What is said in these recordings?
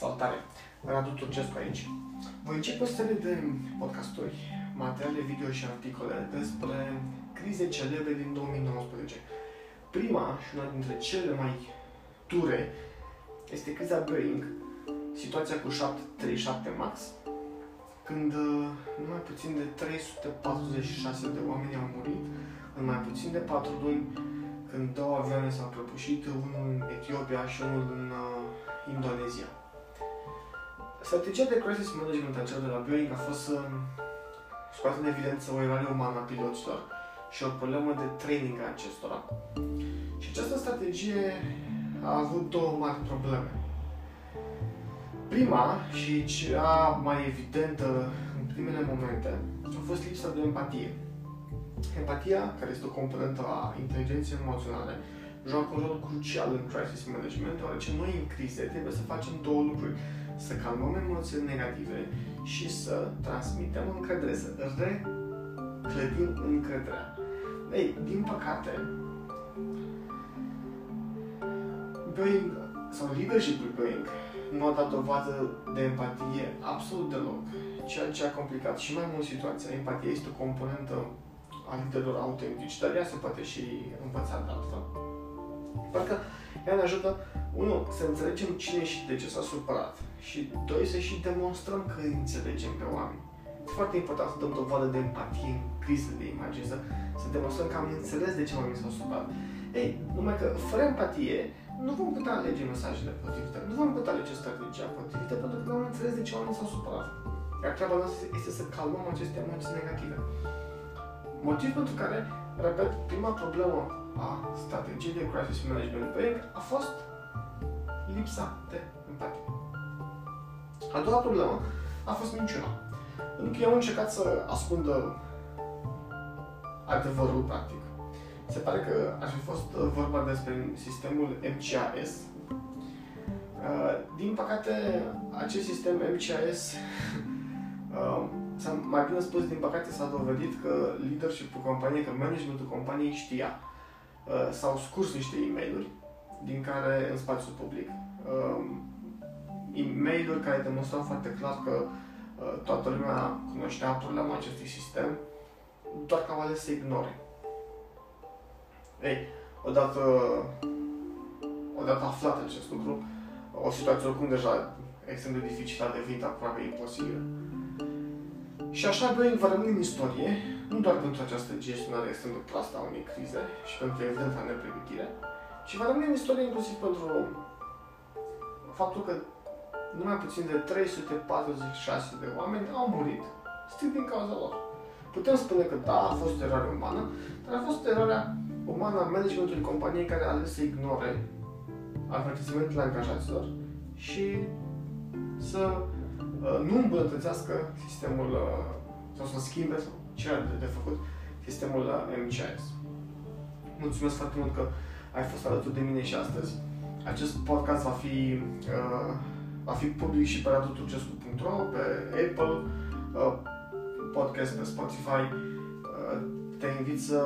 Salutare! Radu Turcescu aici. Voi începe o serie de podcasturi, materiale video și articole despre crize celebre din 2019. Prima și una dintre cele mai dure este criza Boeing, situația cu 737 MAX, când uh, numai puțin de 346 de oameni au murit în mai puțin de 4 luni, când două avioane s-au prăbușit, unul în Etiopia și unul în uh, Indonezia. Strategia de crisis management a celor de la Boeing a fost să scoată în evidență o eroare umană a piloților și o problemă de training a acestora. Și această strategie a avut două mari probleme. Prima și cea mai evidentă în primele momente a fost lipsa de empatie. Empatia, care este o componentă a inteligenței emoționale, joacă un rol crucial în crisis management, deoarece noi în crize trebuie să facem două lucruri să calmăm emoțiile negative și să transmitem încredere, să reclădim încrederea. Ei, din păcate, Boeing sau leadership-ul Boeing nu a dat dovadă de empatie absolut deloc, ceea ce a complicat și mai mult situația. Empatia este o componentă a liderilor autentici, dar ea se poate și învăța de altfel. Parcă ea ne ajută, unul, să înțelegem cine și de ce s-a supărat și doi, să și demonstrăm că îi înțelegem pe oameni. E foarte important să dăm dovadă de empatie în criză de imagine, să, să demonstrăm că am înțeles de ce oamenii s-au supărat. Ei, numai că fără empatie nu vom putea alege mesajele potrivite, nu vom putea alege strategia potrivită pentru că nu am înțeles de ce oamenii s-au supărat. Iar treaba noastră este să calmăm aceste emoții negative. Motiv pentru care, repet, prima problemă a strategiei de crisis management Boeing a fost lipsa de empatie. A doua problemă a fost minciuna. Pentru că eu am încercat să ascundă adevărul, practic. Se pare că ar fi fost vorba despre sistemul MCAS. Uh, din păcate, acest sistem MCAS, uh, sau mai bine spus, din păcate s-a dovedit că leadership-ul companiei, că managementul companiei știa. Uh, s-au scurs niște e mail din care, în spațiul public, e mail care demonstrau foarte clar că uh, toată lumea cunoștea problema acestui sistem, doar că au ales să ignore. Ei, odată, odată aflat acest lucru, o situație oricum deja extrem de dificilă a devenit aproape imposibilă. Și așa Boeing va rămâne în istorie, nu doar pentru această gestionare extrem de proastă a unei crize și pentru evidenta nepregătire, ci va rămâne în istorie inclusiv pentru faptul că numai puțin de 346 de oameni au murit strict din cauza lor. Putem spune că da, a fost eroare umană, dar a fost eroarea umană a managementului companiei care a ales să ignore avertismentele angajaților și să uh, nu îmbunătățească sistemul uh, sau să schimbe sau ce are de, de făcut sistemul uh, MCIS. Mulțumesc foarte mult că ai fost alături de mine și astăzi. Acest podcast va fi uh, va fi public și pe raduturcescu.ro, pe Apple uh, Podcast, pe Spotify. Uh, te invit să,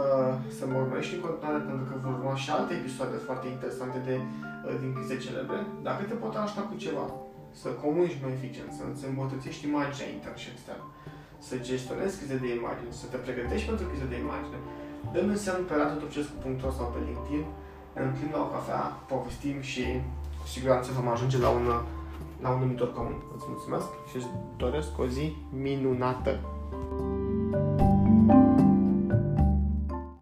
să mă urmărești în continuare pentru că vor urma și alte episoade foarte interesante de, uh, din crize celebre. Dacă te pot ajuta cu ceva, să comunici mai eficient, să îți îmbunătățești imaginea intern și extern, să gestionezi crize de imagine, să te pregătești pentru crize de imagine, dă-mi un semn pe raduturcescu.ro sau pe LinkedIn, ne întâlnim la o cafea, povestim și cu siguranță vom ajunge la un la un numitor comun. Îți mulțumesc și îți doresc o zi minunată! thank you